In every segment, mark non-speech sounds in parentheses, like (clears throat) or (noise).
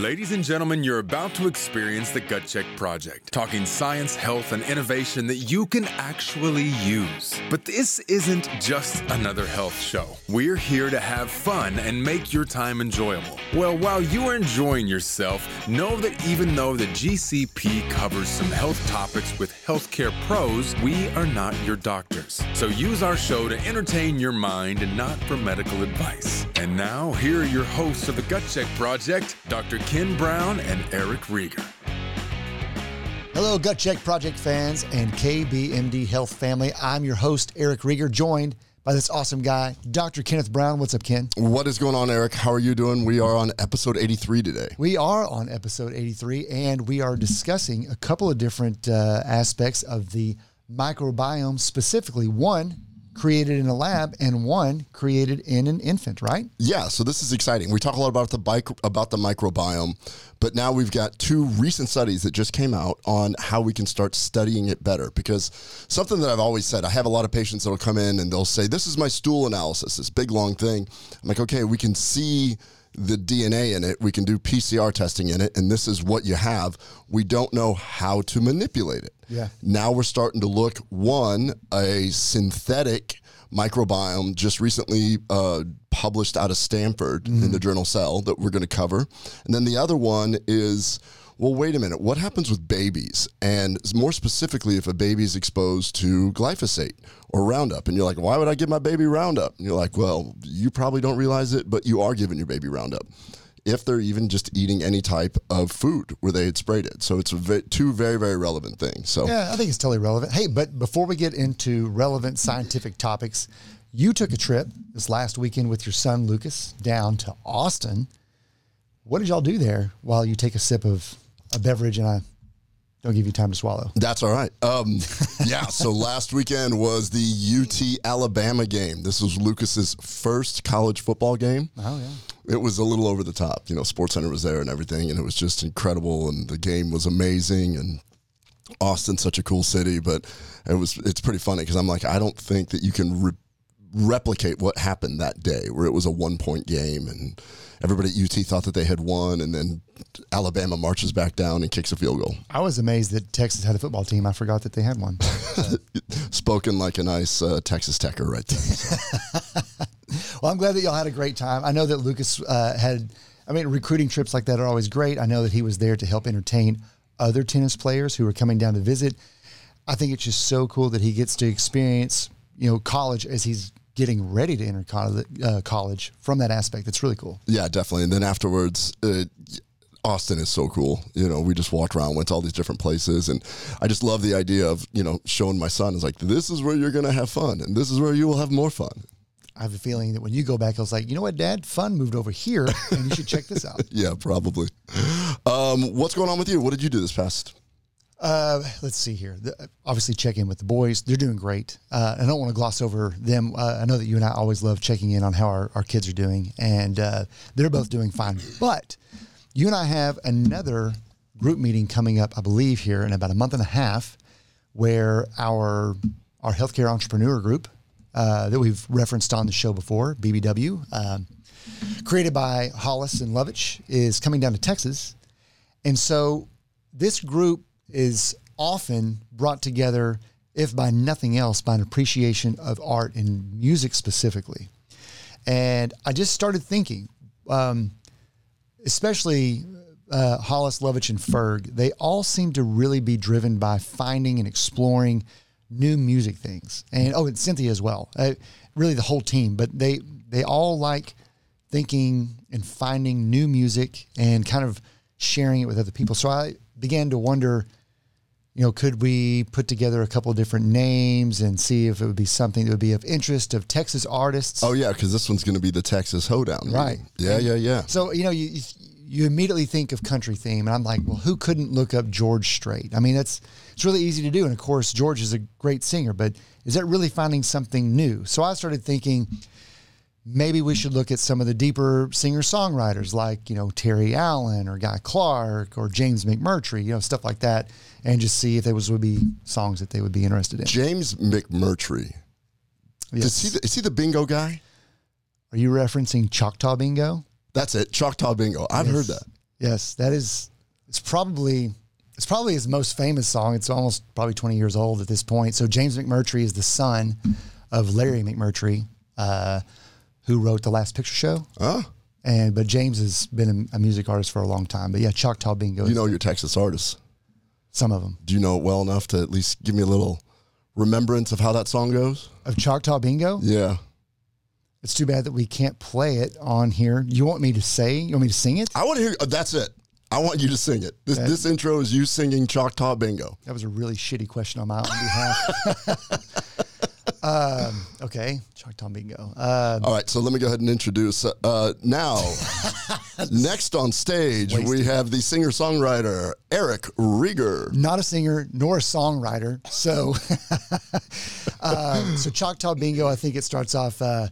Ladies and gentlemen, you're about to experience the Gut Check Project, talking science, health, and innovation that you can actually use. But this isn't just another health show. We're here to have fun and make your time enjoyable. Well, while you are enjoying yourself, know that even though the GCP covers some health topics with healthcare pros, we are not your doctors. So use our show to entertain your mind and not for medical advice. And now, here are your hosts of the Gut Check Project, Dr. Ken Brown and Eric Rieger. Hello, Gut Check Project fans and KBMD Health family. I'm your host, Eric Rieger, joined by this awesome guy, Dr. Kenneth Brown. What's up, Ken? What is going on, Eric? How are you doing? We are on episode 83 today. We are on episode 83, and we are discussing a couple of different uh, aspects of the microbiome, specifically one created in a lab and one created in an infant, right? Yeah, so this is exciting. We talk a lot about the bike about the microbiome, but now we've got two recent studies that just came out on how we can start studying it better. Because something that I've always said, I have a lot of patients that'll come in and they'll say, "This is my stool analysis, this big long thing." I'm like, "Okay, we can see." The DNA in it. We can do PCR testing in it, and this is what you have. We don't know how to manipulate it. Yeah. Now we're starting to look one a synthetic microbiome just recently uh, published out of Stanford mm-hmm. in the journal Cell that we're going to cover, and then the other one is well, wait a minute, what happens with babies? And more specifically, if a baby is exposed to glyphosate or Roundup, and you're like, why would I give my baby Roundup? And you're like, well, you probably don't realize it, but you are giving your baby Roundup. If they're even just eating any type of food where they had sprayed it. So it's v- two very, very relevant things. So Yeah, I think it's totally relevant. Hey, but before we get into relevant scientific topics, you took a trip this last weekend with your son Lucas down to Austin. What did y'all do there while you take a sip of a beverage and I don't give you time to swallow. That's all right. Um, (laughs) yeah. So last weekend was the UT Alabama game. This was Lucas's first college football game. Oh yeah. It was a little over the top. You know, Sports Center was there and everything, and it was just incredible. And the game was amazing. And Austin's such a cool city, but it was it's pretty funny because I'm like, I don't think that you can re- replicate what happened that day, where it was a one point game and everybody at UT thought that they had won, and then Alabama marches back down and kicks a field goal. I was amazed that Texas had a football team. I forgot that they had one. (laughs) Spoken like a nice uh, Texas Techer right there. So. (laughs) well, I'm glad that y'all had a great time. I know that Lucas uh, had, I mean, recruiting trips like that are always great. I know that he was there to help entertain other tennis players who were coming down to visit. I think it's just so cool that he gets to experience, you know, college as he's getting ready to enter college, uh, college from that aspect. That's really cool. Yeah, definitely. And then afterwards, uh, Austin is so cool. You know, we just walked around, went to all these different places, and I just love the idea of you know showing my son is like this is where you're going to have fun, and this is where you will have more fun. I have a feeling that when you go back, I was like, you know what, Dad, fun moved over here, and you should check this out. (laughs) yeah, probably. Um, what's going on with you? What did you do this past uh, let's see here. The, obviously, check in with the boys. They're doing great. Uh, I don't want to gloss over them. Uh, I know that you and I always love checking in on how our, our kids are doing, and uh, they're both doing fine. But you and I have another group meeting coming up, I believe, here in about a month and a half, where our our healthcare entrepreneur group uh, that we've referenced on the show before, BBW, um, created by Hollis and Lovich, is coming down to Texas, and so this group is often brought together, if by nothing else, by an appreciation of art and music specifically. And I just started thinking, um, especially uh, Hollis, Lovich, and Ferg, they all seem to really be driven by finding and exploring new music things. And oh, and Cynthia as well. Uh, really, the whole team. But they they all like thinking and finding new music and kind of sharing it with other people. So I began to wonder you know, could we put together a couple of different names and see if it would be something that would be of interest of Texas artists? Oh yeah, because this one's going to be the Texas Hoedown, right? Yeah, yeah, yeah. So you know, you you immediately think of country theme, and I'm like, well, who couldn't look up George Strait? I mean, it's it's really easy to do, and of course, George is a great singer, but is that really finding something new? So I started thinking maybe we should look at some of the deeper singer songwriters like you know Terry Allen or Guy Clark or James McMurtry, you know stuff like that, and just see if there was would be songs that they would be interested in. James McMurtry. Yes. Is he the, is he the bingo guy? Are you referencing Choctaw Bingo? That's it, Choctaw Bingo. I've yes. heard that. Yes, that is. It's probably it's probably his most famous song. It's almost probably 20 years old at this point. So James McMurtry is the son of Larry McMurtry, uh, who wrote the Last Picture Show. Huh? And but James has been a, music artist for a long time. But yeah, Choctaw Bingo. You know your Texas artists. some of them Do you know it well enough to at least give me a little remembrance of how that song goes? of Choctaw Bingo. Yeah. It's too bad that we can't play it on here. You want me to say? You want me to sing it? I want to hear. uh, that's it. I want you to sing it. This this intro is you singing Choctaw Bingo. That was a really shitty question on my own behalf. (laughs) um, okay, Choctaw Bingo. Uh, All right, so let me go ahead and introduce. Uh, now, (laughs) next on stage, we have the singer songwriter Eric Rieger. not a singer nor a songwriter. So, uh, (laughs) so Choctaw Bingo. I think it starts off. Uh,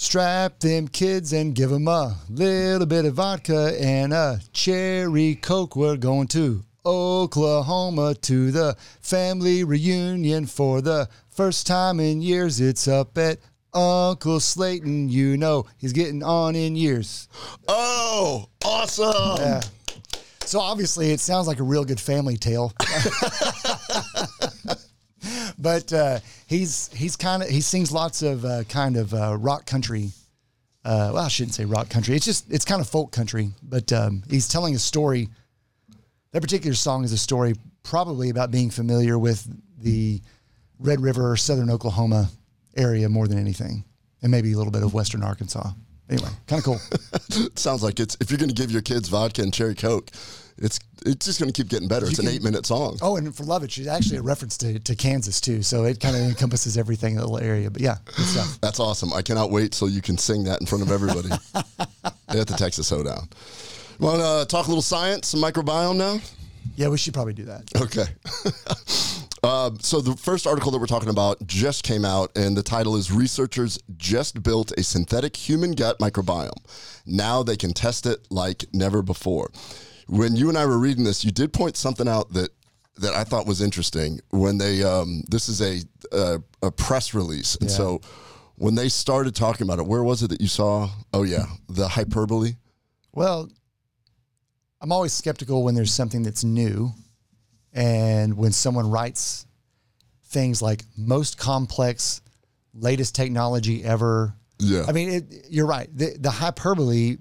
Strap them kids and give them a little bit of vodka and a cherry coke. We're going to Oklahoma to the family reunion for the first time in years. It's up at Uncle Slayton. You know he's getting on in years. Oh, awesome! Yeah. So obviously, it sounds like a real good family tale. (laughs) but uh, he's he's kind of he sings lots of uh, kind of uh, rock country. Uh, well, I shouldn't say rock country. It's just it's kind of folk country. But um, he's telling a story. That particular song is a story probably about being familiar with the Red River, Southern Oklahoma area more than anything, and maybe a little bit of Western Arkansas. Anyway, kind of cool. (laughs) Sounds like it's if you're going to give your kids vodka and cherry coke, it's it's just going to keep getting better. It's an eight minute song. Oh, and for Lovitch, it's actually a reference to, to Kansas too. So it kind of encompasses everything in the little area. But yeah, good stuff. That's awesome. I cannot wait so you can sing that in front of everybody (laughs) at the Texas Hoedown. Want to talk a little science and microbiome now? Yeah, we should probably do that. Okay. (laughs) Um, so the first article that we're talking about just came out, and the title is "Researchers Just Built a Synthetic Human Gut Microbiome. Now they can test it like never before." When you and I were reading this, you did point something out that that I thought was interesting. When they, um, this is a a, a press release, and Yeah. so when they started talking about it, where was it that you saw? Oh yeah, the hyperbole. Well, I'm always skeptical when there's something that's new, and when someone writes things like most complex, latest technology ever. Yeah. I mean, it, you're right. The, the hyperbole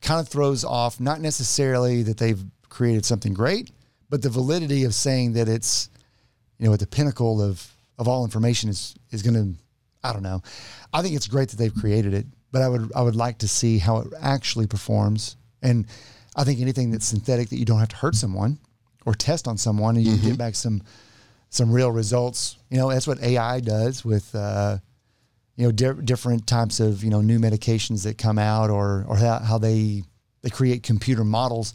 kind of throws off not necessarily that they've created something great, but the validity of saying that it's, you know, at the pinnacle of of all information is is going to. I don't know. I think it's great that they've created it, but I would I would like to see how it actually performs. And I think anything that's synthetic that you don't have to hurt someone or test on someone and you get back some some real results. You know, that's what AI does with. Uh, you know di- different types of you know new medications that come out or or how, how they they create computer models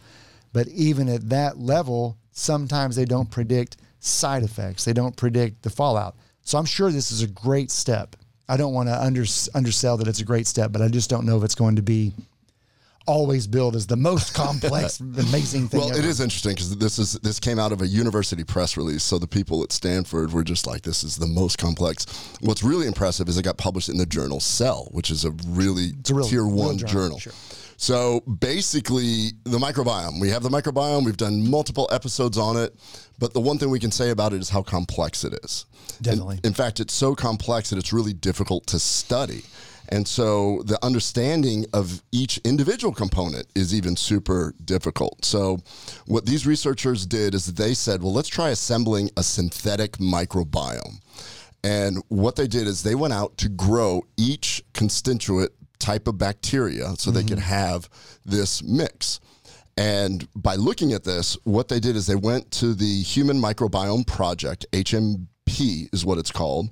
but even at that level sometimes they don't predict side effects they don't predict the fallout so i'm sure this is a great step i don't want to under, undersell that it's a great step but i just don't know if it's going to be always billed as the most (laughs) complex amazing thing Well, ever. it is interesting because this is this came out of a university press release. So the people at Stanford were just like, "This is the most complex." What's really impressive is it got published in the journal Cell, which is a really a real- tier one journal, journal. sure. So basically, the microbiome. We have the microbiome. We've done multiple episodes on it, but the one thing we can say about it is how complex it is. Definitely. In, in fact, it's so complex that it's really difficult to study. And so the understanding of each individual component is even super difficult. So, what these researchers did is they said, well, let's try assembling a synthetic microbiome. And what they did is they went out to grow each constituent type of bacteria so they could mm-hmm. have this mix. And by looking at this, what they did is they went to the Human Microbiome Project, HMP is what it's called.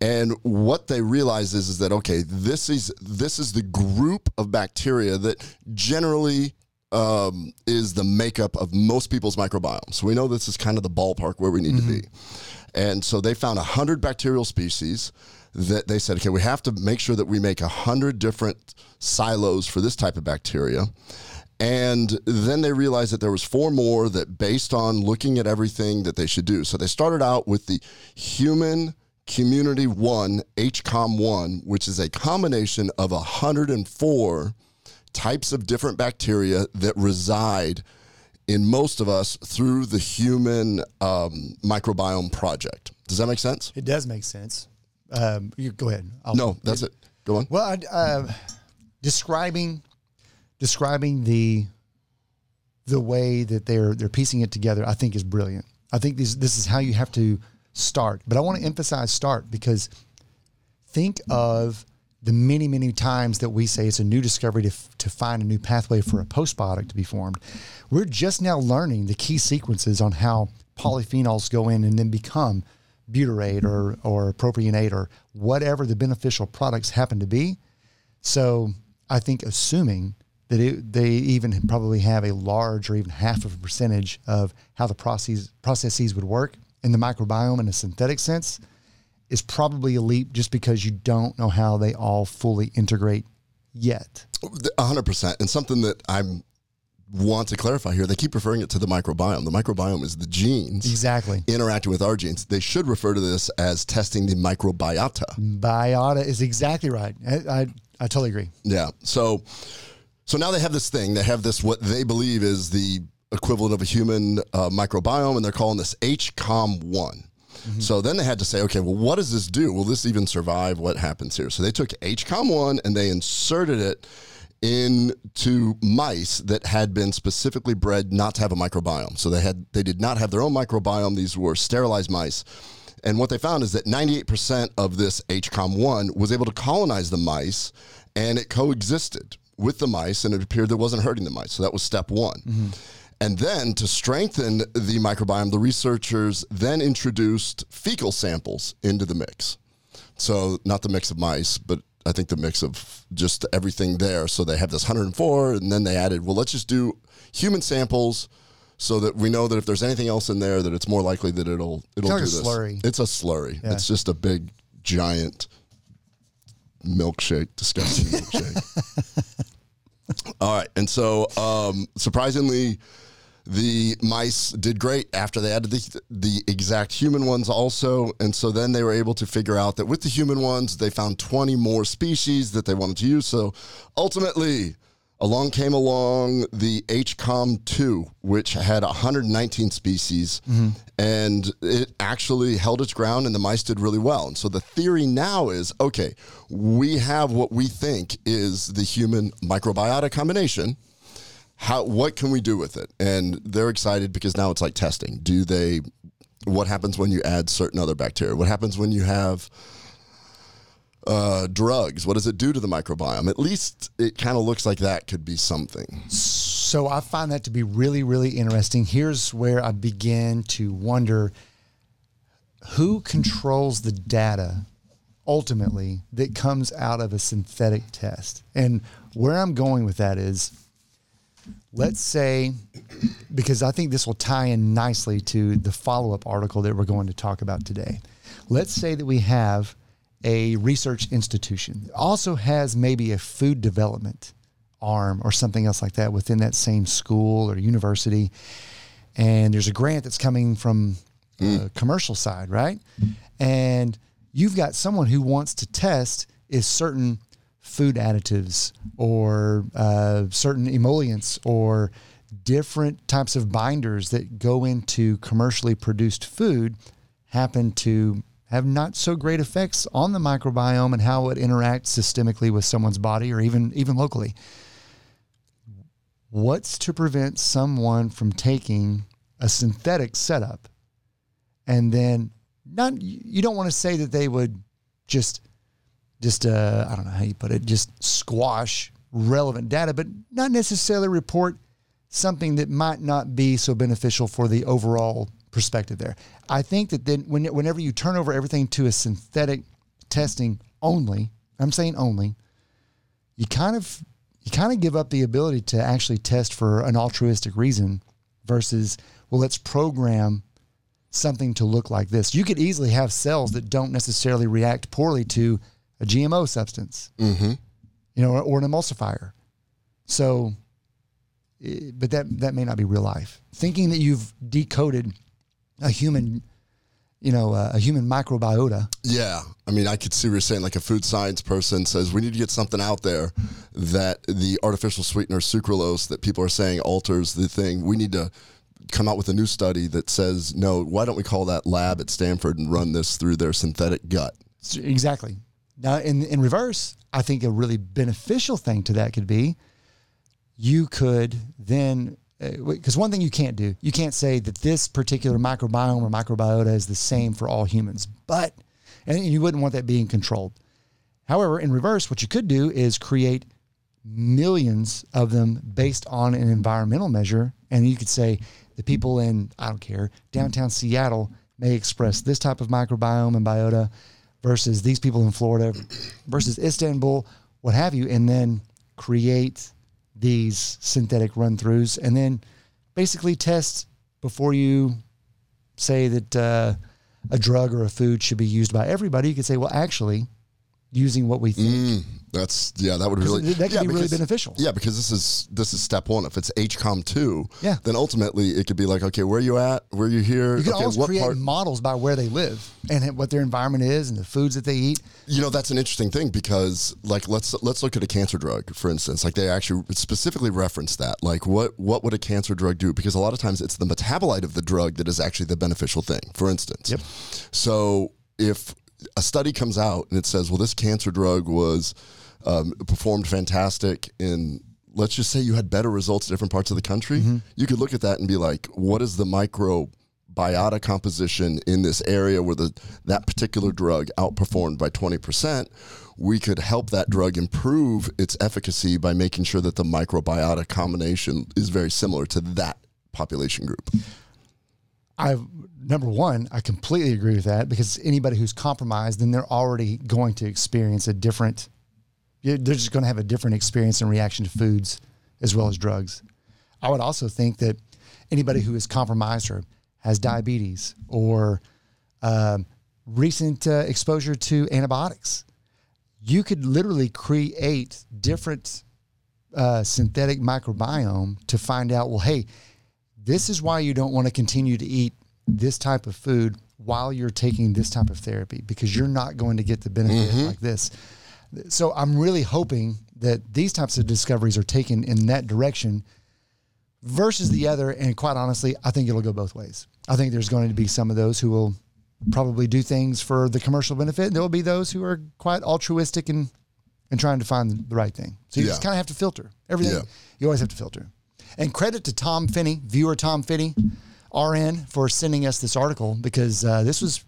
And what they realize is, is that okay, this is this is the group of bacteria that generally um, is the makeup of most people's microbiome. So we know this is kind of the ballpark where we need to be. And so they found 100 bacterial species that they said, okay, we have to make sure that we make 100 different silos for this type of bacteria. And then they realized that there was four more that based on looking at everything that they should do. So they started out with the human community one, HCOM1, which is a combination of 104 types of different bacteria that reside in most of us through the human um, microbiome project. Does that make sense? It does make sense. Um, you go ahead. I'll, No, that's it. Go on. Well, I, uh, describing describing the the way that they're they're piecing it together, I think is brilliant. I think this this is how you have to start. But I want to emphasize start because think of the many many times that we say it's a new discovery to f- to find a new pathway for a postbiotic to be formed. We're just now learning the key sequences on how polyphenols go in and then become butyrate or or propionate or whatever the beneficial products happen to be. So I think assuming that it, they even probably have a large or even half of a percentage of how the process, processes would work in the microbiome in a synthetic sense is probably a leap just because you don't know how they all fully integrate yet. A hundred percent. And something that I'm want to clarify here, they keep referring it to the microbiome. The microbiome is the genes Exactly. interacting with our genes. They should refer to this as testing the microbiota. Biota is exactly right. I, I, I totally agree. Yeah. So so now they have this thing. They have this what they believe is the equivalent of a human uh, microbiome, and they're calling this HCOM one. So then they had to say, okay, well, what does this do? Will this even survive? What happens here? So they took HCOM one and they inserted it into mice that had been specifically bred not to have a microbiome. So they had they did not have their own microbiome. These were sterilized mice. And what they found is that 98% of this HCOM1 was able to colonize the mice and it coexisted with the mice and it appeared that it wasn't hurting the mice. So that was step one. And then to strengthen the microbiome, the researchers then introduced fecal samples into the mix. So not the mix of mice, but I think the mix of just everything there. So they have this 104, and then they added, well, let's just do human samples so that we know that if there's anything else in there, that it's more likely that it'll it'll like do a this. slurry. It's a slurry. Yeah. It's just a big giant milkshake, disgusting milkshake. (laughs) All right, and so um, surprisingly, the mice did great after they added the, the exact human ones also, and so then they were able to figure out that with the human ones, they found 20 more species that they wanted to use. So ultimately, along came along the HCOM2, which had 119 species, mm-hmm. and it actually held its ground, and the mice did really well. And so the theory now is okay, we have what we think is the human microbiota combination. How what can we do with it? And they're excited because now it's like testing. Do they? What happens when you add certain other bacteria? What happens when you have uh, drugs? What does it do to the microbiome? At least it kind of looks like that could be something. So I find that to be really, really interesting. Here's where I begin to wonder who controls the data ultimately that comes out of a synthetic test. And where I'm going with that is let's say, because I think this will tie in nicely to the follow up article that we're going to talk about today. Let's say that we have a research institution, that also has maybe a food development arm or something else like that within that same school or university. And there's a grant that's coming from the commercial side, right? And you've got someone who wants to test if certain food additives or uh, certain emollients or different types of binders that go into commercially produced food happen to have not so great effects on the microbiome and how it interacts systemically with someone's body or even even locally. What's to prevent someone from taking a synthetic setup and then not you don't want to say that they would just just uh, I don't know how you put it, just squash relevant data, but not necessarily report something that might not be so beneficial for the overall perspective there. I think that then when, whenever you turn over everything to a synthetic testing only, I'm saying only, you kind of you kind of give up the ability to actually test for an altruistic reason versus well let's program something to look like this. You could easily have cells that don't necessarily react poorly to a GMO substance, Mm-hmm. you know, or, or an emulsifier. So, but that that may not be real life. Thinking that you've decoded a human you know, uh, a human microbiota. Yeah. I mean, I could see what you're saying. Like a food science person says, we need to get something out there that the artificial sweetener sucralose that people are saying alters the thing. We need to come out with a new study that says, no, why don't we call that lab at Stanford and run this through their synthetic gut? Exactly. Now, in, in reverse, I think a really beneficial thing to that could be you could then because uh, one thing you can't do, you can't say that this particular microbiome or microbiota is the same for all humans, but, and you wouldn't want that being controlled. However, in reverse, what you could do is create millions of them based on an environmental measure. And you could say the people in, I don't care, downtown Seattle may express this type of microbiome and biota versus these people in Florida versus Istanbul, what have you, and then create these synthetic run throughs and then basically test before you say that uh, a drug or a food should be used by everybody. You could say, well, actually, using what we think. Mm, that's yeah, that would really that could yeah, be because, really beneficial. Yeah, because this is this is step one. If it's HCOM two, yeah. then ultimately it could be like, okay, where are you at? Where are you here? You can okay, always create part? models by where they live and what their environment is and the foods that they eat. You know, that's an interesting thing because like let's let's look at a cancer drug, for instance. Like they actually specifically reference that. Like what what would a cancer drug do? Because a lot of times it's the metabolite of the drug that is actually the beneficial thing, for instance. Yep. So if a study comes out and it says, well, this cancer drug was um, performed fantastic in let's just say you had better results in different parts of the country, mm-hmm. you could look at that and be like, what is the microbiota composition in this area where the that particular drug outperformed by 20%? We could help that drug improve its efficacy by making sure that the microbiota combination is very similar to that population group. I number one, I completely agree with that because anybody who's compromised, then they're already going to experience a different. They're just going to have a different experience and reaction to foods as well as drugs. I would also think that anybody who is compromised or has diabetes or um, recent uh, exposure to antibiotics, you could literally create different uh, synthetic microbiome to find out. Well, hey, this is why you don't want to continue to eat this type of food while you're taking this type of therapy because you're not going to get the benefit mm-hmm. like this. So I'm really hoping that these types of discoveries are taken in that direction versus the other. And quite honestly, I think it'll go both ways. I think there's going to be some of those who will probably do things for the commercial benefit. And there will be those who are quite altruistic and and trying to find the right thing. So you yeah. just kind of have to filter everything. Yeah. You always have to filter. And credit to Tom Finney, viewer Tom Finney. RN for sending us this article because uh, this was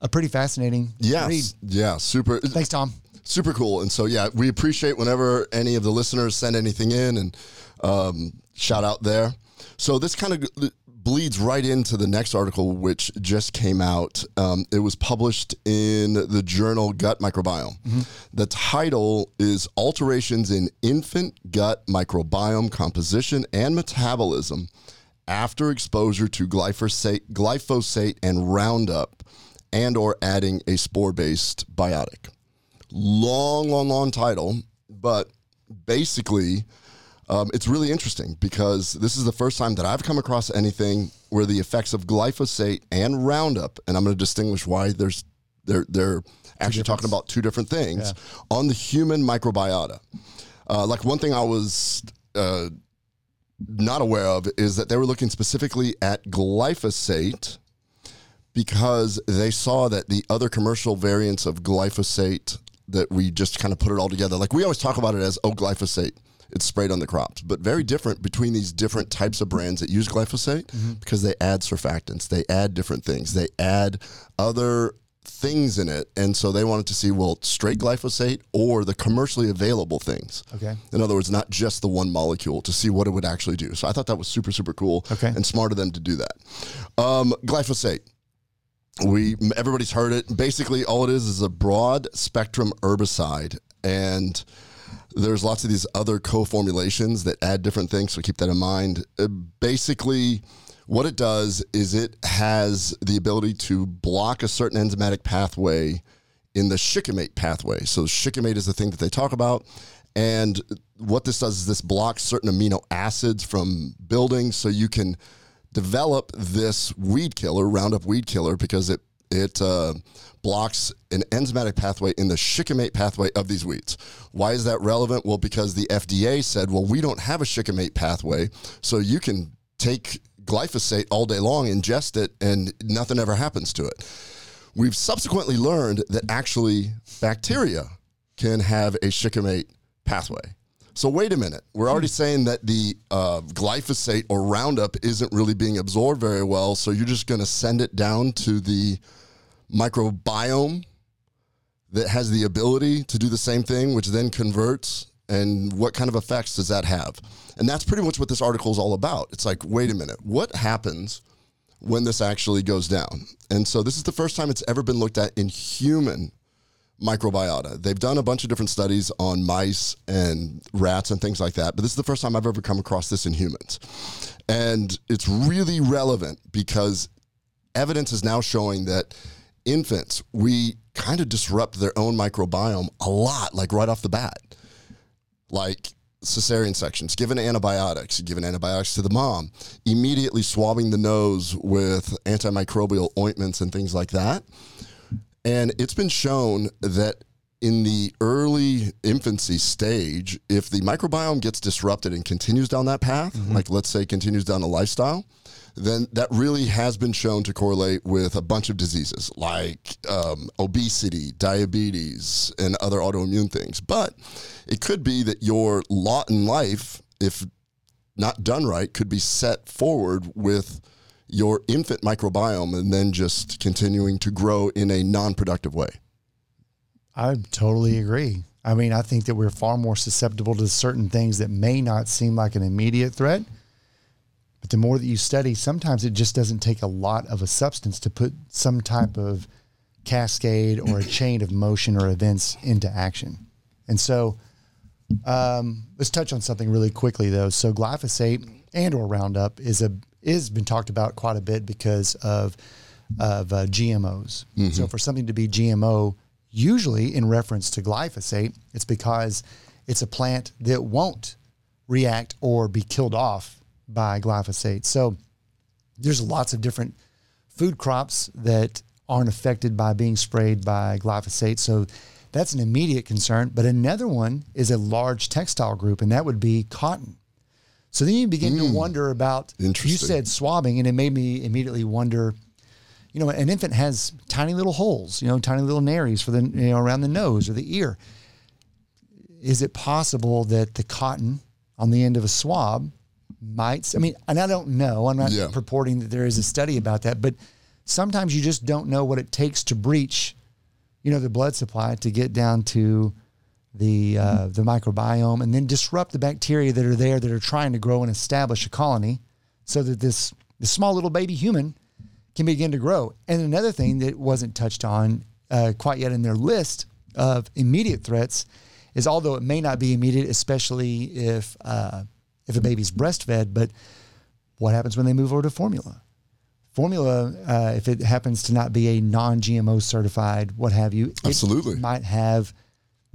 a pretty fascinating yes. read. Yeah, super. Thanks, Tom. Super cool. And so, yeah, we appreciate whenever any of the listeners send anything in and um, shout out there. So this kind of bleeds right into the next article, which just came out. Um, it was published in the journal Gut Microbiome. Mm-hmm. The title is Alterations in Infant Gut Microbiome Composition and Metabolism after exposure to glyphosate, glyphosate and Roundup and or adding a spore-based biotic. Long, long, long title, but basically um, it's really interesting because this is the first time that I've come across anything where the effects of glyphosate and Roundup, and I'm going to distinguish why there's they're they're actually talking about two different things yeah. on the human microbiota. Uh, like one thing I was uh, not aware of is that they were looking specifically at glyphosate because they saw that the other commercial variants of glyphosate that we just kind of put it all together. Like we always talk about it as oh glyphosate, it's sprayed on the crops, but very different between these different types of brands that use glyphosate mm-hmm. because they add surfactants, they add different things, they add other things in it. And so they wanted to see, well, straight glyphosate or the commercially available things. Okay. In other words, not just the one molecule to see what it would actually do. So I thought that was super, super cool okay. and smart of them to do that. Um, glyphosate. We everybody's heard it. Basically, all it is is a broad spectrum herbicide, and there's lots of these other co-formulations that add different things. So keep that in mind. Uh, basically, what it does is it has the ability to block a certain enzymatic pathway in the shikimate pathway. So shikimate is the thing that they talk about. And what this does is this blocks certain amino acids from building so you can develop this weed killer, Roundup weed killer, because it It uh, blocks an enzymatic pathway in the shikimate pathway of these weeds. Why is that relevant? Well, because the FDA said, well, we don't have a shikimate pathway, so you can take glyphosate all day long, ingest it, and nothing ever happens to it. We've subsequently learned that actually bacteria can have a shikimate pathway. So wait a minute. We're already saying that the uh, glyphosate or Roundup isn't really being absorbed very well. So you're just going to send it down to the microbiome that has the ability to do the same thing, which then converts. And what kind of effects does that have? And that's pretty much what this article is all about. It's like, wait a minute, what happens when this actually goes down? And so this is the first time it's ever been looked at in human microbiota. They've done a bunch of different studies on mice and rats and things like that, but this is the first time I've ever come across this in humans. And it's really relevant because evidence is now showing that infants, we kind of disrupt their own microbiome a lot, like right off the bat. Like cesarean sections, given antibiotics, given antibiotics to the mom, immediately swabbing the nose with antimicrobial ointments and things like that. And it's been shown that in the early infancy stage, if the microbiome gets disrupted and continues down that path, mm-hmm. like let's say continues down a lifestyle, then that really has been shown to correlate with a bunch of diseases like um, obesity, diabetes, and other autoimmune things. But it could be that your lot in life, if not done right, could be set forward with your infant microbiome and then just continuing to grow in a non productive way. I totally agree. I mean, I think that we're far more susceptible to certain things that may not seem like an immediate threat. The more that you study, sometimes it just doesn't take a lot of a substance to put some type of cascade or a (clears throat) chain of motion or events into action. And so, um, let's touch on something really quickly, though. So, glyphosate and or Roundup is a is been talked about quite a bit because of of uh, GMOs. Mm-hmm. So for something to be GMO, usually in reference to glyphosate, it's because it's a plant that won't react or be killed off by glyphosate. So there's lots of different food crops that aren't affected by being sprayed by glyphosate. So that's an immediate concern. But another one is a large textile group, and that would be cotton. So then you begin mm. to wonder about. You said swabbing, and it made me immediately wonder. You know, an infant has tiny little holes, you know, tiny little nares for the you know around the nose or the ear. Is it possible that the cotton on the end of a swab might? I mean, and I don't know. I'm not yeah. purporting that there is a study about that, but sometimes you just don't know what it takes to breach, you know, the blood supply to get down to the uh, the microbiome and then disrupt the bacteria that are there that are trying to grow and establish a colony so that this this small little baby human can begin to grow. And another thing that wasn't touched on uh, quite yet in their list of immediate threats is although it may not be immediate, especially if uh, if a baby's breastfed, but what happens when they move over to formula? Formula, uh, if it happens to not be a non-GMO certified, what have you, absolutely might have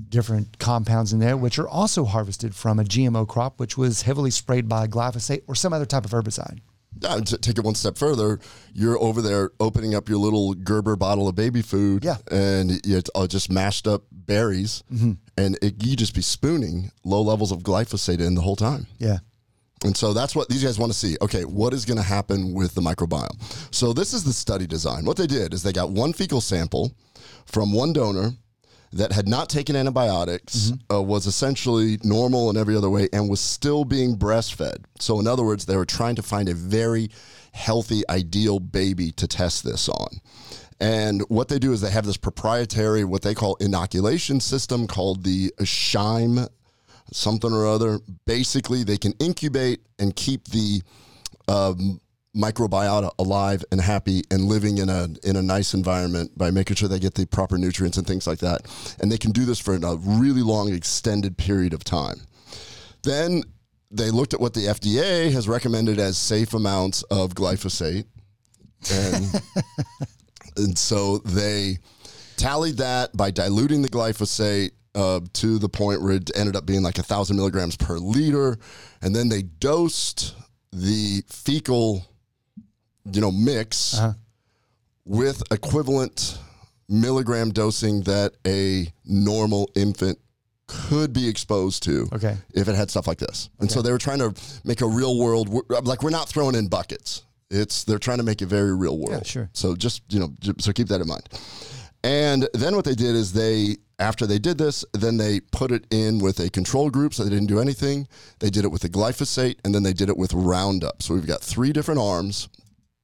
different compounds in there, which are also harvested from a GMO crop, which was heavily sprayed by glyphosate or some other type of herbicide. Uh, to take it one step further, you're over there opening up your little Gerber bottle of baby food, yeah. and it's all just mashed up berries, mm-hmm. and it, you just be spooning low levels of glyphosate in the whole time. Yeah. And so that's what these guys want to see. Okay, what is going to happen with the microbiome? So this is the study design. What they did is they got one fecal sample from one donor that had not taken antibiotics, mm-hmm. uh, was essentially normal in every other way, and was still being breastfed. So, in other words, they were trying to find a very healthy, ideal baby to test this on. And what they do is they have this proprietary, what they call inoculation system called the Shime something or other. Basically, they can incubate and keep the um, microbiota alive and happy and living in a in a nice environment by making sure they get the proper nutrients and things like that. And they can do this for a really long extended period of time. Then they looked at what the FDA has recommended as safe amounts of glyphosate. And (laughs) and so they tallied that by diluting the glyphosate uh, to the point where it ended up being like a thousand milligrams per liter, and then they dosed the fecal you know, mix uh-huh. with equivalent milligram dosing that a normal infant could be exposed to Okay. if it had stuff like this. And so they were trying to make a real world like we're not throwing in buckets. It's they're trying to make it very real world. Yeah, sure. So just you know, so keep that in mind. And then what they did is they after they did this, then they put it in with a control group, so they didn't do anything. They did it with the glyphosate, and then they did it with Roundup. So we've got three different arms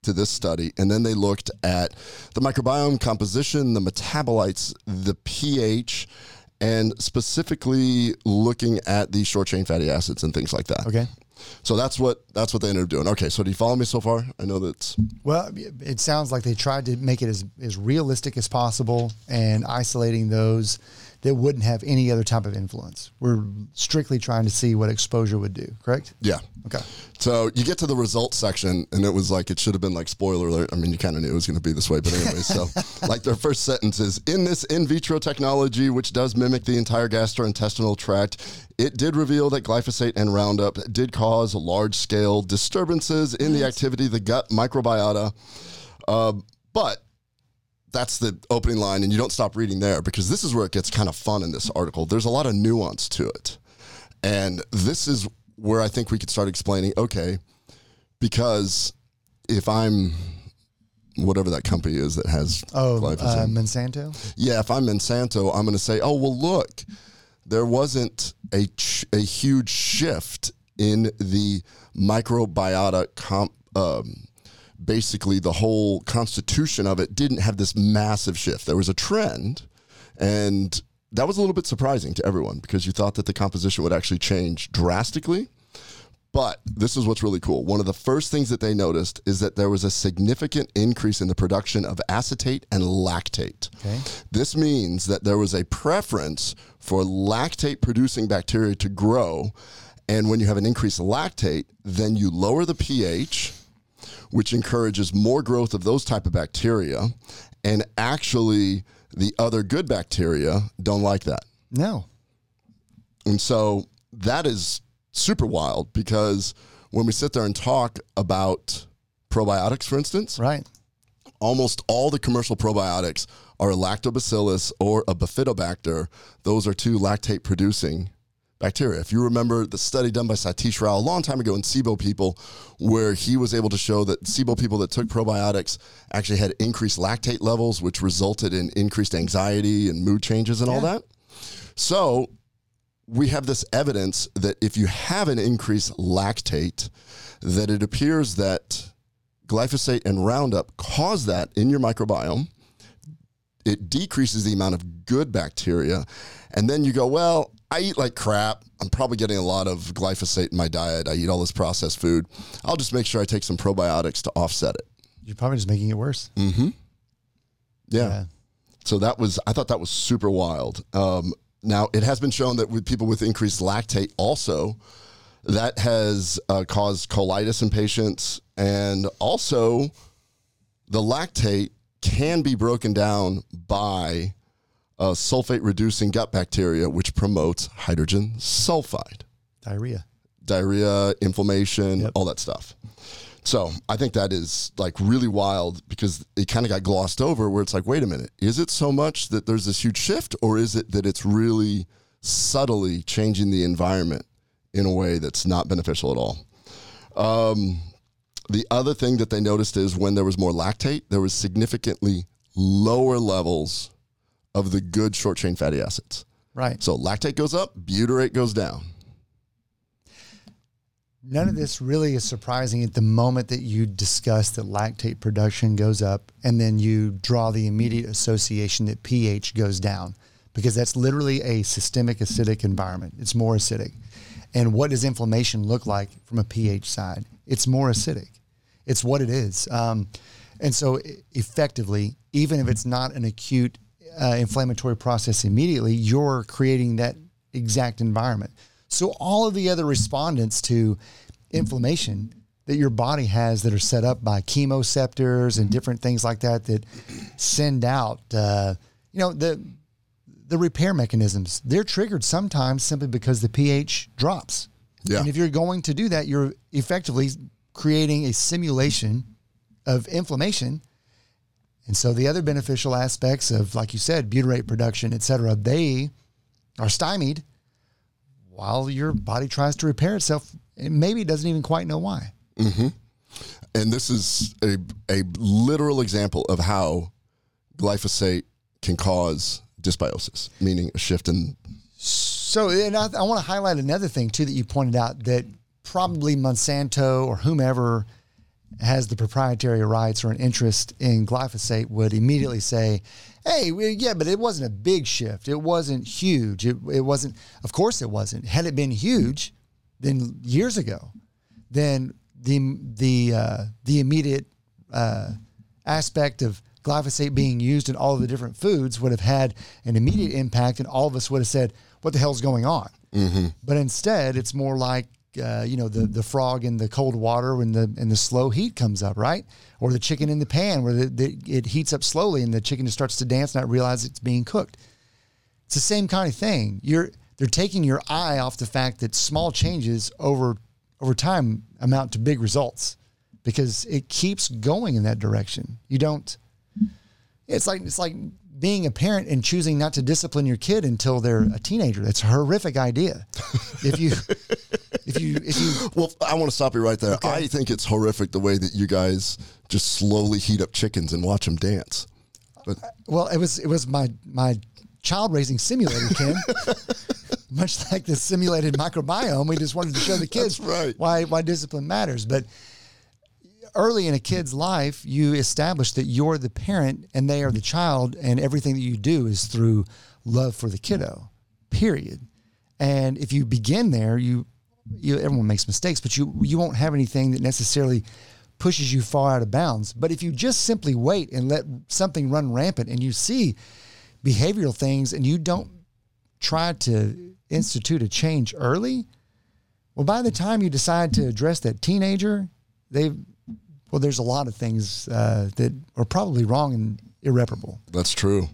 to this study, and then they looked at the microbiome composition, the metabolites, the pH, and specifically looking at the short chain fatty acids and things like that. Okay. So that's what that's what they ended up doing. Okay, so do you follow me so far? I know that's Well, it sounds like they tried to make it as, as realistic as possible and isolating those that wouldn't have any other type of influence. We're strictly trying to see what exposure would do, correct? yeah. Okay. So you get to the results section, and it was like it should have been like spoiler alert. I mean, you kind of knew it was going to be this way, but anyway. (laughs) so, like their first sentence is: "In this in vitro technology, which does mimic the entire gastrointestinal tract, it did reveal that glyphosate and Roundup did cause large-scale disturbances in the activity of the gut microbiota." Uh, but that's the opening line, and you don't stop reading there because this is where it gets kind of fun in this article. There's a lot of nuance to it. And this is where I think we could start explaining okay, because if I'm whatever that company is that has Oh, uh, Monsanto? yeah, if I'm Monsanto, I'm going to say, oh, well, look, there wasn't a, ch- a huge shift in the microbiota comp. Um, basically, the whole constitution of it didn't have this massive shift. There was a trend, and that was a little bit surprising to everyone because you thought that the composition would actually change drastically. But this is what's really cool. One of the first things that they noticed is that there was a significant increase in the production of acetate and lactate. Okay. This means that there was a preference for lactate producing bacteria to grow. And when you have an increased lactate, then you lower the pH, which encourages more growth of those type of bacteria. And actually, the other good bacteria don't like that. No. And so that is super wild because when we sit there and talk about probiotics, for instance, Right. almost all the commercial probiotics are a lactobacillus or a bifidobacter. Those are two lactate producing bacteria. If you remember the study done by Satish Rao a long time ago in SIBO people, where he was able to show that SIBO people that took probiotics actually had increased lactate levels, which resulted in increased anxiety and mood changes and all that. So we have this evidence that if you have an increased lactate, that it appears that glyphosate and Roundup cause that in your microbiome. It decreases the amount of good bacteria. And then you go, well, I eat like crap. I'm probably getting a lot of glyphosate in my diet. I eat all this processed food. I'll just make sure I take some probiotics to offset it. You're probably just making it worse. Mm. Yeah. Yeah. So that was, I thought that was super wild. Um, now, it has been shown that with people with increased lactate also, that has uh, caused colitis in patients. And also, the lactate can be broken down by uh, sulfate reducing gut bacteria, which promotes hydrogen sulfide Diarrhea. diarrhea, inflammation, Yep. all that stuff. So I think that is like really wild because it kind of got glossed over where it's like, wait a minute, is it so much that there's this huge shift or is it that it's really subtly changing the environment in a way that's not beneficial at all? Um, the other thing that they noticed is when there was more lactate, there was significantly lower levels of the good short chain fatty acids. Right. So lactate goes up, butyrate goes down. None of this really is surprising at the moment that you discuss that lactate production goes up and then you draw the immediate association that pH goes down because that's literally a systemic acidic environment. It's more acidic. And what does inflammation look like from a pH side? It's more acidic. It's what it is. Um, and so, effectively, even if it's not an acute uh, inflammatory process immediately, you're creating that exact environment. So, all of the other respondents to inflammation that your body has that are set up by chemoceptors and different things like that that send out, uh, you know, the the repair mechanisms. They're triggered sometimes simply because the pH drops. Yeah. And if you're going to do that, you're effectively creating a simulation of inflammation. And so the other beneficial aspects of, like you said, butyrate production, et cetera, they are stymied while your body tries to repair itself. And maybe it doesn't even quite know why. Mm-hmm. And this is a, a literal example of how glyphosate can cause dysbiosis, meaning a shift in. So, and I, I want to highlight another thing too that you pointed out that probably Monsanto or whomever has the proprietary rights or an interest in glyphosate would immediately say, "Hey, well, yeah, but it wasn't a big shift. It wasn't huge. It, it wasn't. Of course, it wasn't. Had it been huge, then years ago, then the the uh, the immediate uh, aspect of glyphosate being used in all of the different foods would have had an immediate impact, and all of us would have said, "What the hell's going on?" But instead, it's more like uh, you know the the frog in the cold water when the and the slow heat comes up, right? Or the chicken in the pan where the, the, it heats up slowly and the chicken just starts to dance, not realize it's being cooked. It's the same kind of thing. You're they're taking your eye off the fact that small changes over over time amount to big results because it keeps going in that direction. You don't. It's like it's like being a parent and choosing not to discipline your kid until they're a teenager. That's a horrific idea. (laughs) if you if you if you Well, I want to stop you right there. I think it's horrific the way that you guys just slowly heat up chickens and watch them dance. But uh, well, it was it was my my child raising simulator, Ken. (laughs) Much like the simulated microbiome, we just wanted to show the kids right. why why discipline matters. But early in a kid's life, you establish that you're the parent and they are the child, and everything that you do is through love for the kiddo. Period. And if you begin there, you you everyone makes mistakes, but you you won't have anything that necessarily pushes you far out of bounds. But if you just simply wait and let something run rampant and you see behavioral things and you don't try to institute a change early, well, by the time you decide to address that teenager, they well, there's a lot of things uh, that are probably wrong and irreparable. that's true.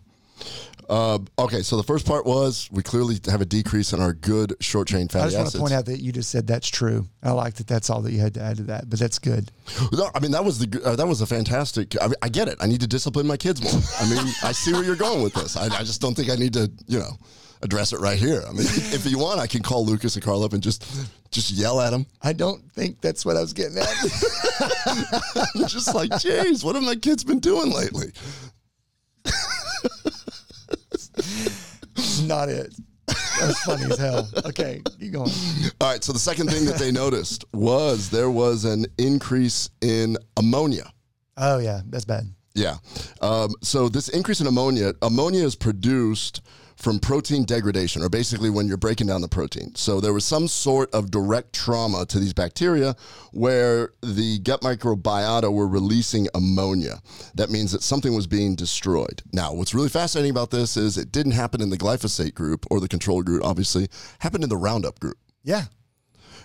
Uh, okay, so the first part was we clearly have a decrease in our good short chain fatty acids. I just want to point out that you just said that's true. I like that. That's all that you had to add to that, but that's good. (gasps) No, I mean that was the uh, that was a fantastic. I, mean, I get it. I need to discipline my kids more. I mean, I see where you're going with this. I, I just don't think I need to, you know, address it right here. I mean, if you want, I can call Lucas and Carl up and just just yell at them. I don't think that's what I was getting at. (laughs) just like, jeez, what have my kids been doing lately? (laughs) Not it. That's funny as hell. Okay, keep going. All right. So the second thing that they (laughs) noticed was there was an increase in ammonia. Oh yeah, that's bad. Yeah. Um, so this increase in ammonia, ammonia is produced from protein degradation, or basically when you're breaking down the protein. So there was some sort of direct trauma to these bacteria where the gut microbiota were releasing ammonia. That means that something was being destroyed. Now, what's really fascinating about this is it didn't happen in the glyphosate group or the control group, obviously, happened in the Roundup group. Yeah,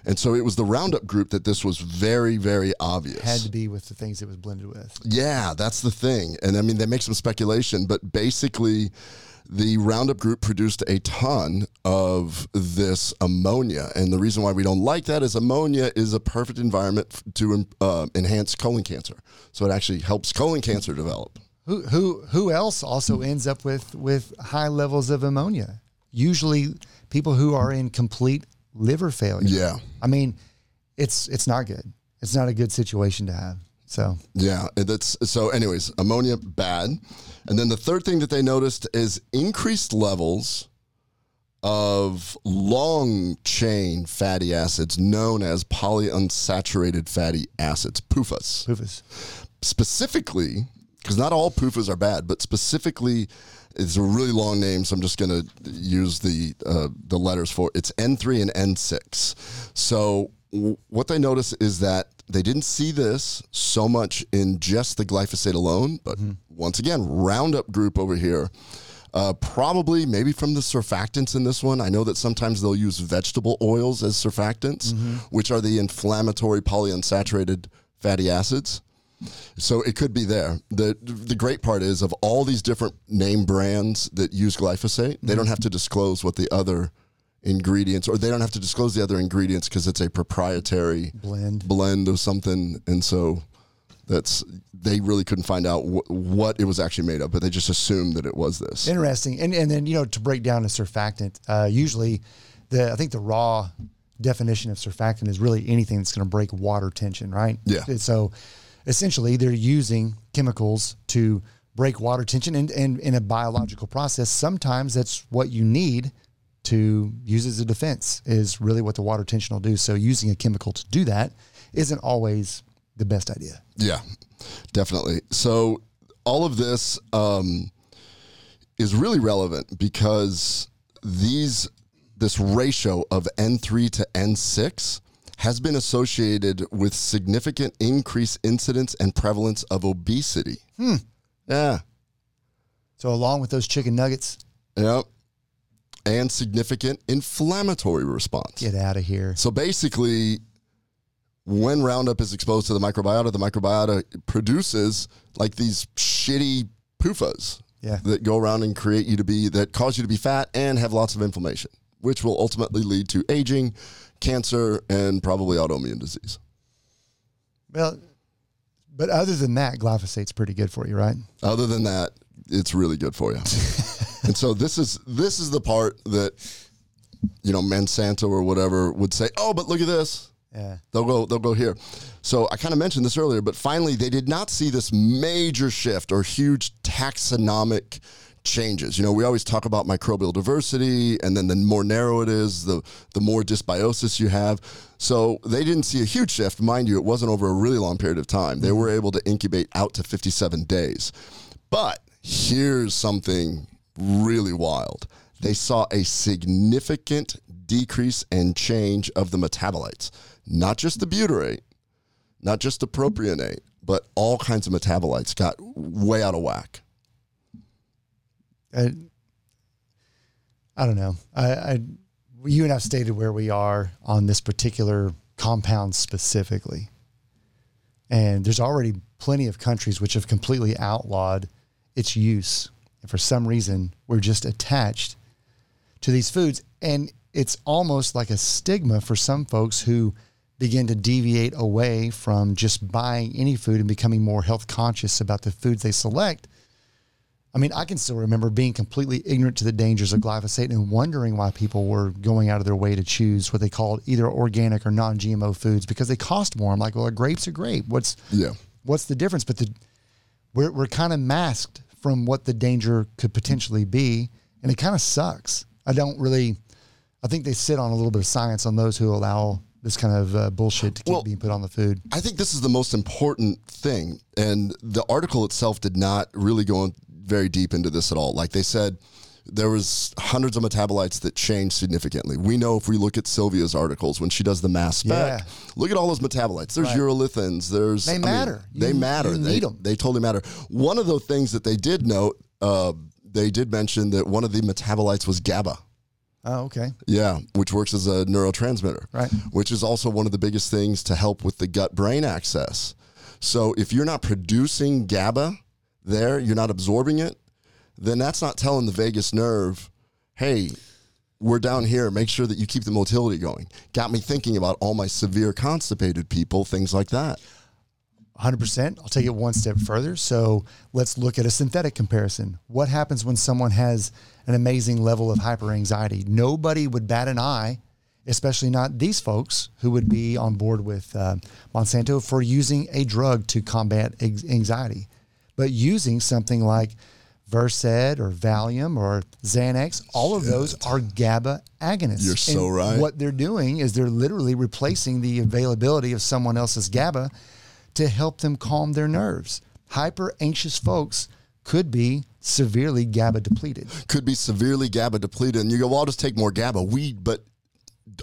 And so it was the Roundup group that this was very, very obvious. had to be with the things it was blended with. Yeah, that's the thing. And I mean, they make some speculation, but basically, the Roundup group produced a ton of this ammonia. And the reason why we don't like that is ammonia is a perfect environment to uh, enhance colon cancer. So it actually helps colon cancer develop. Who who who else also ends up with with high levels of ammonia? Usually, people who are in complete liver failure. Yeah. I mean, it's it's not good. It's not a good situation to have. So Yeah, that's so. Anyways, ammonia bad, and then the third thing that they noticed is increased levels of long chain fatty acids known as polyunsaturated fatty acids, PUFAs. Rufus. Specifically, because not all PUFAs are bad, but specifically, it's a really long name, so I'm just going to use the uh, the letters for it. It's N3 and N6. So what they notice is that they didn't see this so much in just the glyphosate alone, but mm-hmm. once again, Roundup group over here. Uh, probably maybe from the surfactants in this one. I know that sometimes they'll use vegetable oils as surfactants, mm-hmm. which are the inflammatory polyunsaturated fatty acids. So it could be there. The the great part is of all these different name brands that use glyphosate, they mm-hmm. don't have to disclose what the other ingredients or they don't have to disclose the other ingredients because it's a proprietary Blend. blend of something and so That's they really couldn't find out wh- what it was actually made of, but they just assumed that it was this. Interesting. And and then you know to break down a surfactant, uh, usually the I think the raw definition of surfactant is really anything that's going to break water tension, right? Yeah. And so essentially they're using chemicals to break water tension and, and in a biological process sometimes that's what you need to use as a defense is really what the water tension will do so using a chemical to do that isn't always the best idea Yeah, definitely. So all of this um, is really relevant because these this ratio of N3 to N6 has been associated with significant increased incidence and prevalence of obesity. Hmm. Yeah. so along with those chicken nuggets Yep. And significant inflammatory response. get out of here So basically, when Roundup is exposed to the microbiota, the microbiota produces like these shitty PUFAs Yeah. that go around and create you to be, that cause you to be fat and have lots of inflammation, which will ultimately lead to aging, cancer, and probably autoimmune disease. well but other than that glyphosate's pretty good for you right Other than that, it's really good for you. (laughs) and so this is this is the part that you know Monsanto or whatever would say, "Oh, but look at this." yeah They'll go. They'll go here. So I kind of mentioned this earlier, but finally they did not see this major shift or huge taxonomic changes. You know, we always talk about microbial diversity, and then the more narrow it is, the the more dysbiosis you have. So they didn't see a huge shift, mind you. It wasn't over a really long period of time. They mm-hmm. were able to incubate out to 57 days. But here's something really wild. They saw a significant decrease and change of the metabolites, not just the butyrate, not just the propionate, but all kinds of metabolites got way out of whack. I, I don't know. I, I, you and I've stated where we are on this particular compound specifically, and there's already plenty of countries which have completely outlawed its use, and for some reason we're just attached to these foods, and it's almost like a stigma for some folks who begin to deviate away from just buying any food and becoming more health conscious about the foods they select. I mean, I can still remember being completely ignorant to the dangers of glyphosate and wondering why people were going out of their way to choose what they called either organic or non-GMO foods because they cost more. I'm like, well, a grape's a grape. What's Yeah. what's the difference? But the we're we're kind of masked from what the danger could potentially be, and it kind of sucks. I don't really. I think they sit on a little bit of science on those who allow this kind of uh, bullshit to keep Well- being put on the food. I think this is the most important thing. And the article itself did not really go in very deep into this at all. Like they said, there was hundreds of metabolites that changed significantly. We know if we look at Sylvia's articles when she does the mass spec, Yeah. look at all those metabolites. There's Right. urolithins. There's They I mean, matter. they You- matter. you they, need 'em. They totally matter. One of the things that they did note, uh, they did mention that one of the metabolites was GABA. Oh, okay. Yeah, which works as a neurotransmitter. Right. Which is also one of the biggest things to help with the gut brain access. So if you're not producing GABA there, you're not absorbing it, then that's not telling the vagus nerve, hey, we're down here. Make sure that you keep the motility going. Got me thinking about all my severe constipated people, things like that. 100%. I'll take it one step further. So let's look at a synthetic comparison. What happens when someone has an amazing level of hyper anxiety? Nobody would bat an eye, especially not these folks who would be on board with uh, Monsanto for using a drug to combat anxiety. But using something like Versed or Valium or Xanax, all of those are GABA agonists. You're so And right. What they're doing is they're literally replacing the availability of someone else's GABA to help them calm their nerves. Hyper anxious folks could be severely GABA depleted. Could be severely GABA depleted. And you go, well, I'll just take more GABA. We, but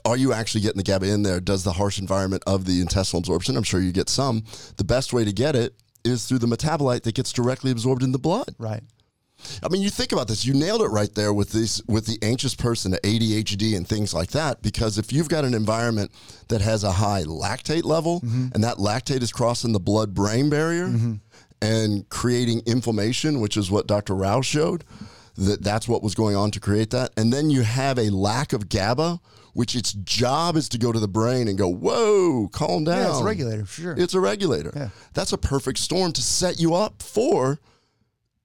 are you actually getting the GABA in there? Does the harsh environment of the intestinal absorption? I'm sure you get some. The best way to get it is through the metabolite that gets directly absorbed in the blood. Right. I mean, you think about this. You nailed it right there with this with the anxious person, the ADHD, and things like that. Because if you've got an environment that has a high lactate level, mm-hmm. and that lactate is crossing the blood-brain barrier mm-hmm. and creating inflammation, which is what Dr. Rao showed, that that's what was going on to create that. And then you have a lack of GABA, which its job is to go to the brain and go, whoa, calm down. Yeah, it's a regulator, sure. It's a regulator. Yeah. That's a perfect storm to set you up for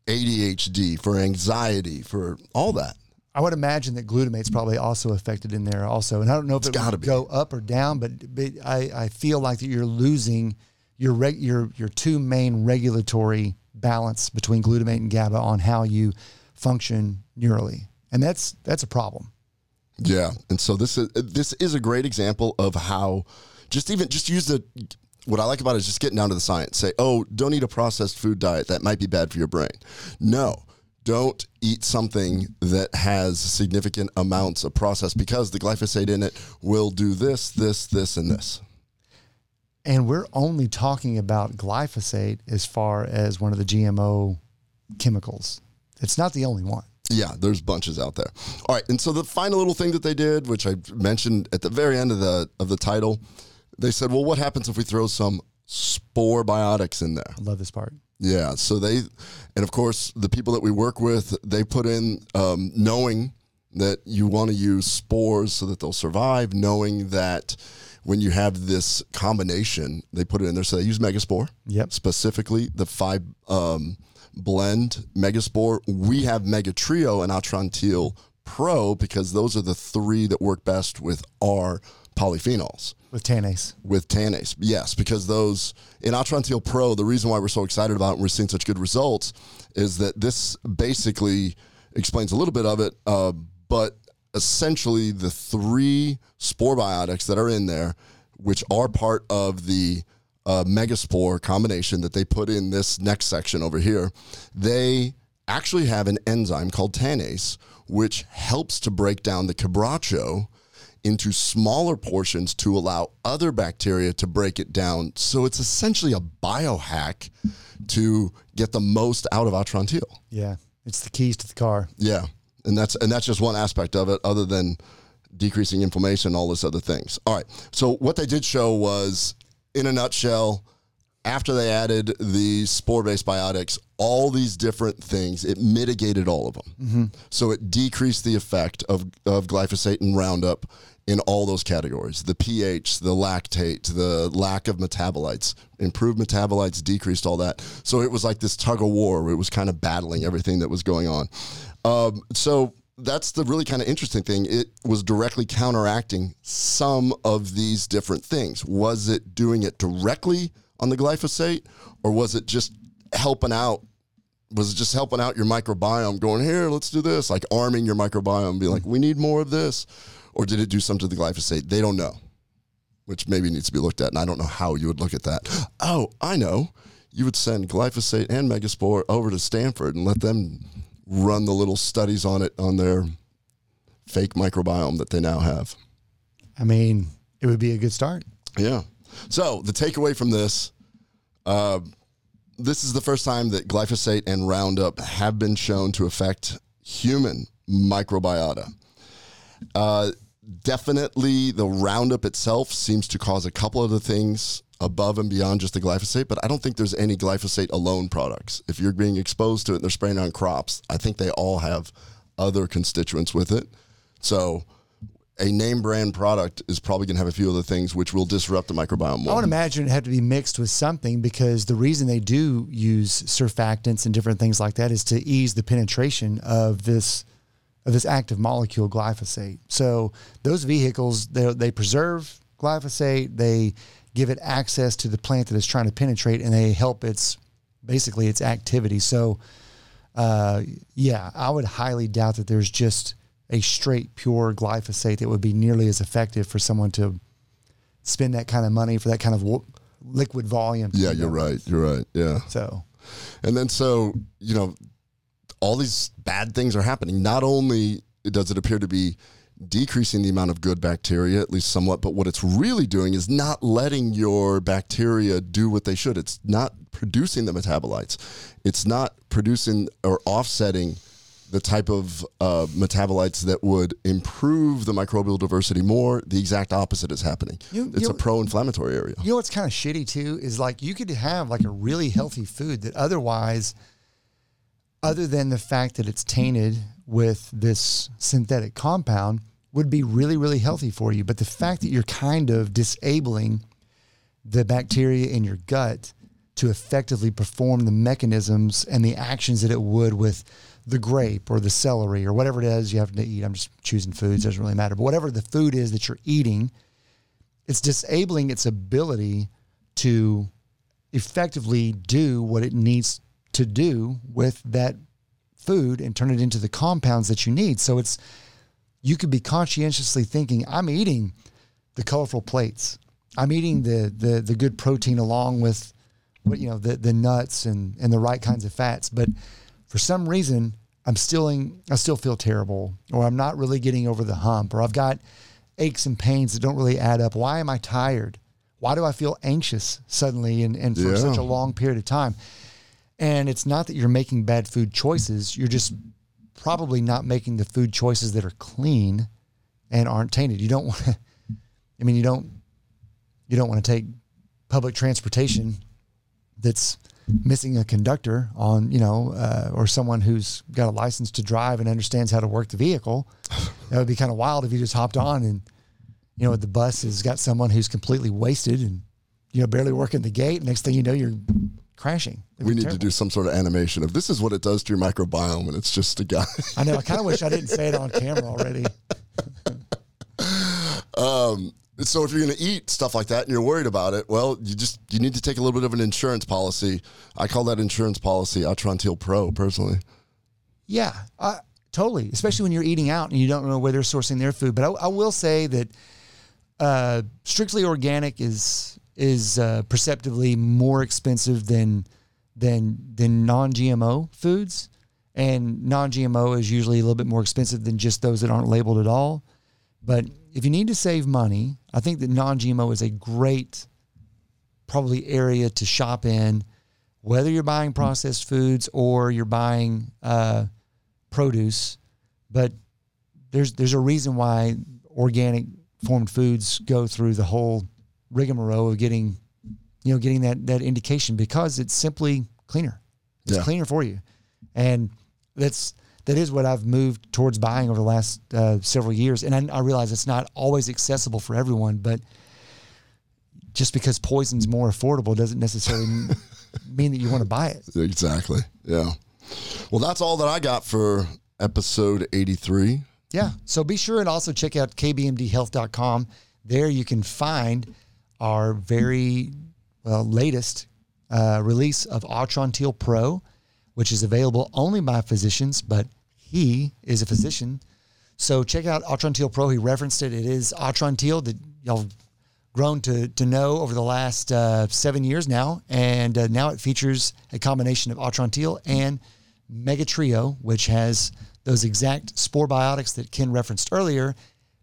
ADHD, for anxiety, for all that. I would imagine that glutamate's probably also affected in there also. And I don't know if it gotta would be. go up or down, but, but I, I feel like that you're losing your reg, your your two main regulatory balance between glutamate and GABA on how you function neurally. And that's that's a problem. Yeah, and so this is this is a great example of how just even just use the what I like about it is just getting down to the science. Say, oh, don't eat a processed food diet that might be bad for your brain. No, don't eat something that has significant amounts of processed because the glyphosate in it will do this, this, this, and this. And we're only talking about glyphosate as far as one of the GMO chemicals. It's not the only one. Yeah, there's bunches out there. All right, and so the final little thing that they did, which I mentioned at the very end of the of the title, they said, "Well, what happens if we throw some spore biotics in there?" I love this part. Yeah, so they, and of course, the people that we work with, they put in um, knowing that you want to use spores so that they'll survive, knowing that when you have this combination, they put it in there. So they use Megaspore. Yep. Specifically, the five um, blend Megaspore. We have Mega Trio and Atrantil Pro because those are the three that work best with our polyphenols With Tannase. with Tannase. Yes, because those in Atrantil Pro, the reason why we're so excited about it and we're seeing such good results is that this basically explains a little bit of it, uh, but essentially the three spore biotics that are in there, which are part of the uh, megaspore combination that they put in this next section over here, they actually have an enzyme called tannase, which helps to break down the quebracho into smaller portions to allow other bacteria to break it down. So it's essentially a biohack to get the most out of Atrantil. Yeah. It's the keys to the car. Yeah. And that's and that's just one aspect of it other than decreasing inflammation all this other things. All right. So what they did show was in a nutshell after they added the spore-based biotics, all these different things, it mitigated all of them. So it decreased the effect of, of glyphosate and Roundup in all those categories. The pH, the lactate, the lack of metabolites, improved metabolites, decreased all that. So it was like this tug of war where it was kind of battling everything that was going on. Um, so that's the really kind of interesting thing. It was directly counteracting some of these different things. Was it doing it directly on the glyphosate, or was it just helping out? Was it just helping out your microbiome, going here, let's do this, like arming your microbiome, be like, we need more of this, or did it do something to the glyphosate? They don't know, which maybe needs to be looked at, and I don't know how you would look at that. Oh, I know. You would send glyphosate and megaspore over to Stanford and let them run the little studies on it on their fake microbiome that they now have. I mean, it would be a good start. Yeah. So the takeaway from this, uh, this is the first time that glyphosate and Roundup have been shown to affect human microbiota. Uh, definitely, the Roundup itself seems to cause a couple of the things above and beyond just the glyphosate, but I don't think there's any glyphosate alone products. If you're being exposed to it and they're spraying on crops, I think they all have other constituents with it. So a name brand product is probably going to have a few other things which will disrupt the microbiome I more. would imagine it had to be mixed with something because the reason they do use surfactants and different things like that is to ease the penetration of this of this active molecule glyphosate. So those vehicles they they preserve glyphosate, they give it access to the plant that it's trying to penetrate, and they help its basically its activity. So uh, yeah, I would highly doubt that there's just a straight pure glyphosate that would be nearly as effective for someone to spend that kind of money for that kind of w- liquid volume. yeah, you're right. You're right. Yeah. So And then so, you know, all these bad things are happening. Not only does it appear to be decreasing the amount of good bacteria, at least somewhat, but what it's really doing is not letting your bacteria do what they should. It's not producing the metabolites. It's not producing or offsetting the type of uh, metabolites that would improve the microbial diversity more. The exact opposite is happening. You- it's you- a pro-inflammatory area. you know what's kind of shitty too is like you could have like a really healthy food that otherwise other than the fact that it's tainted with this synthetic compound, would be really, really healthy for you. But the fact that you're kind of disabling the bacteria in your gut to effectively perform the mechanisms and the actions that it would with the grape or the celery or whatever it is you have to eat. I'm just choosing foods, doesn't really matter. But whatever the food is that you're eating, it's disabling its ability to effectively do what it needs to do with that food and turn it into the compounds that you need. So it's you could be conscientiously thinking, I'm eating the colorful plates. I'm eating the the the good protein along with what you know the the nuts and and the right kinds of fats. But for some reason, I'm still in, I still feel terrible, or I'm not really getting over the hump, or I've got aches and pains that don't really add up. Why am I tired? Why do I feel anxious suddenly and, and for Yeah. such a long period of time? And it's not that you're making bad food choices. You're just probably not making the food choices that are clean and aren't tainted. You don't want to, I mean, you don't, you don't want to take public transportation that's missing a conductor on, you know, uh, or someone who's got a license to drive and understands how to work the vehicle. That would be kind of wild if you just hopped on and, you know, the bus has got someone who's completely wasted and, you know, barely working the gate. Next thing you know, you're crashing. It'd We need terrible. to do some sort of animation of this is what it does to your microbiome, and it's just a guy. I know. I kind of wish I didn't say it on camera already. (laughs) Um, so if you're going to eat stuff like that and you're worried about it, well, you just you need to take a little bit of an insurance policy. I call that insurance policy Atrantil Pro personally. Yeah, uh, totally. Especially when you're eating out and you don't know where they're sourcing their food. But I, I will say that uh, strictly organic is is uh, perceptively more expensive than than than non-GMO foods, and non-GMO is usually a little bit more expensive than just those that aren't labeled at all. But if you need to save money, I think that non-GMO is a great probably area to shop in, whether you're buying processed foods or you're buying uh, produce. But there's there's a reason why organic formed foods go through the whole rigmarole of getting, you know, getting that that indication because it's simply cleaner. It's Yeah. cleaner for you, and that's that is what I've moved towards buying over the last uh, several years. And I, I realize it's not always accessible for everyone, but just because poison's more affordable doesn't necessarily (laughs) mean that you want to buy it. Exactly. Yeah. Well, that's all that I got for episode 83. Yeah. So be sure and also check out kbmdhealth.com. There you can find our very well, latest uh, release of Atrantil Pro, which is available only by physicians, but he is a physician. So check out Atrantil Pro. He referenced it. It is Atrantil that y'all grown to, to know over the last uh, seven years now. And uh, now it features a combination of Atrantil and Mega Trio, which has those exact spore biotics that Ken referenced earlier,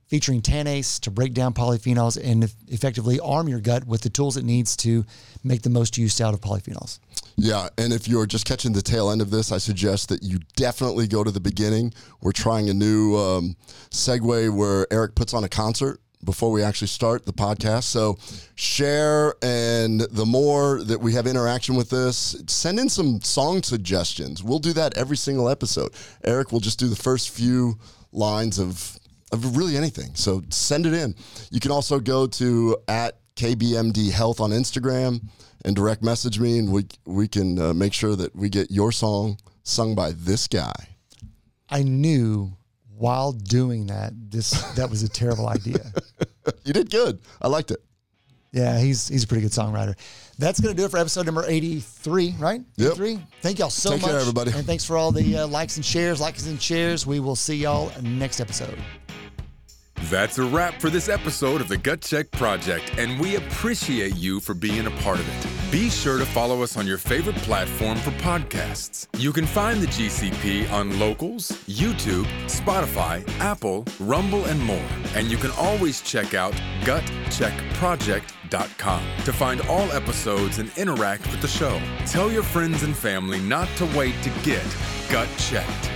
featuring tannase to break down polyphenols and effectively arm your gut with the tools it needs to make the most use out of polyphenols. Yeah, and if you're just catching the tail end of this, I suggest that you definitely go to the beginning. We're trying a new um, segue where Eric puts on a concert before we actually start the podcast. So share, and the more that we have interaction with this, send in some song suggestions. We'll do that every single episode. Eric will just do the first few lines of of really anything. So send it in. You can also go to at KBMD Health on Instagram and direct message me, and we we can uh, make sure that we get your song sung by this guy. I knew while doing that, this that was a terrible idea. (laughs) You did good. I liked it. Yeah, he's he's a pretty good songwriter. That's going to do it for episode number 83, right? Yep. 83. Thank y'all so Take much. care, everybody. And thanks for all the uh, likes and shares, likes and shares. We will see y'all next episode. That's a wrap for this episode of the Gut Check Project, and we appreciate you for being a part of it. Be sure to follow us on your favorite platform for podcasts. You can find the GCP on Locals, YouTube, Spotify, Apple, Rumble, and more. And you can always check out gutcheckproject.com to find all episodes and interact with the show. Tell your friends and family not to wait to get gut checked.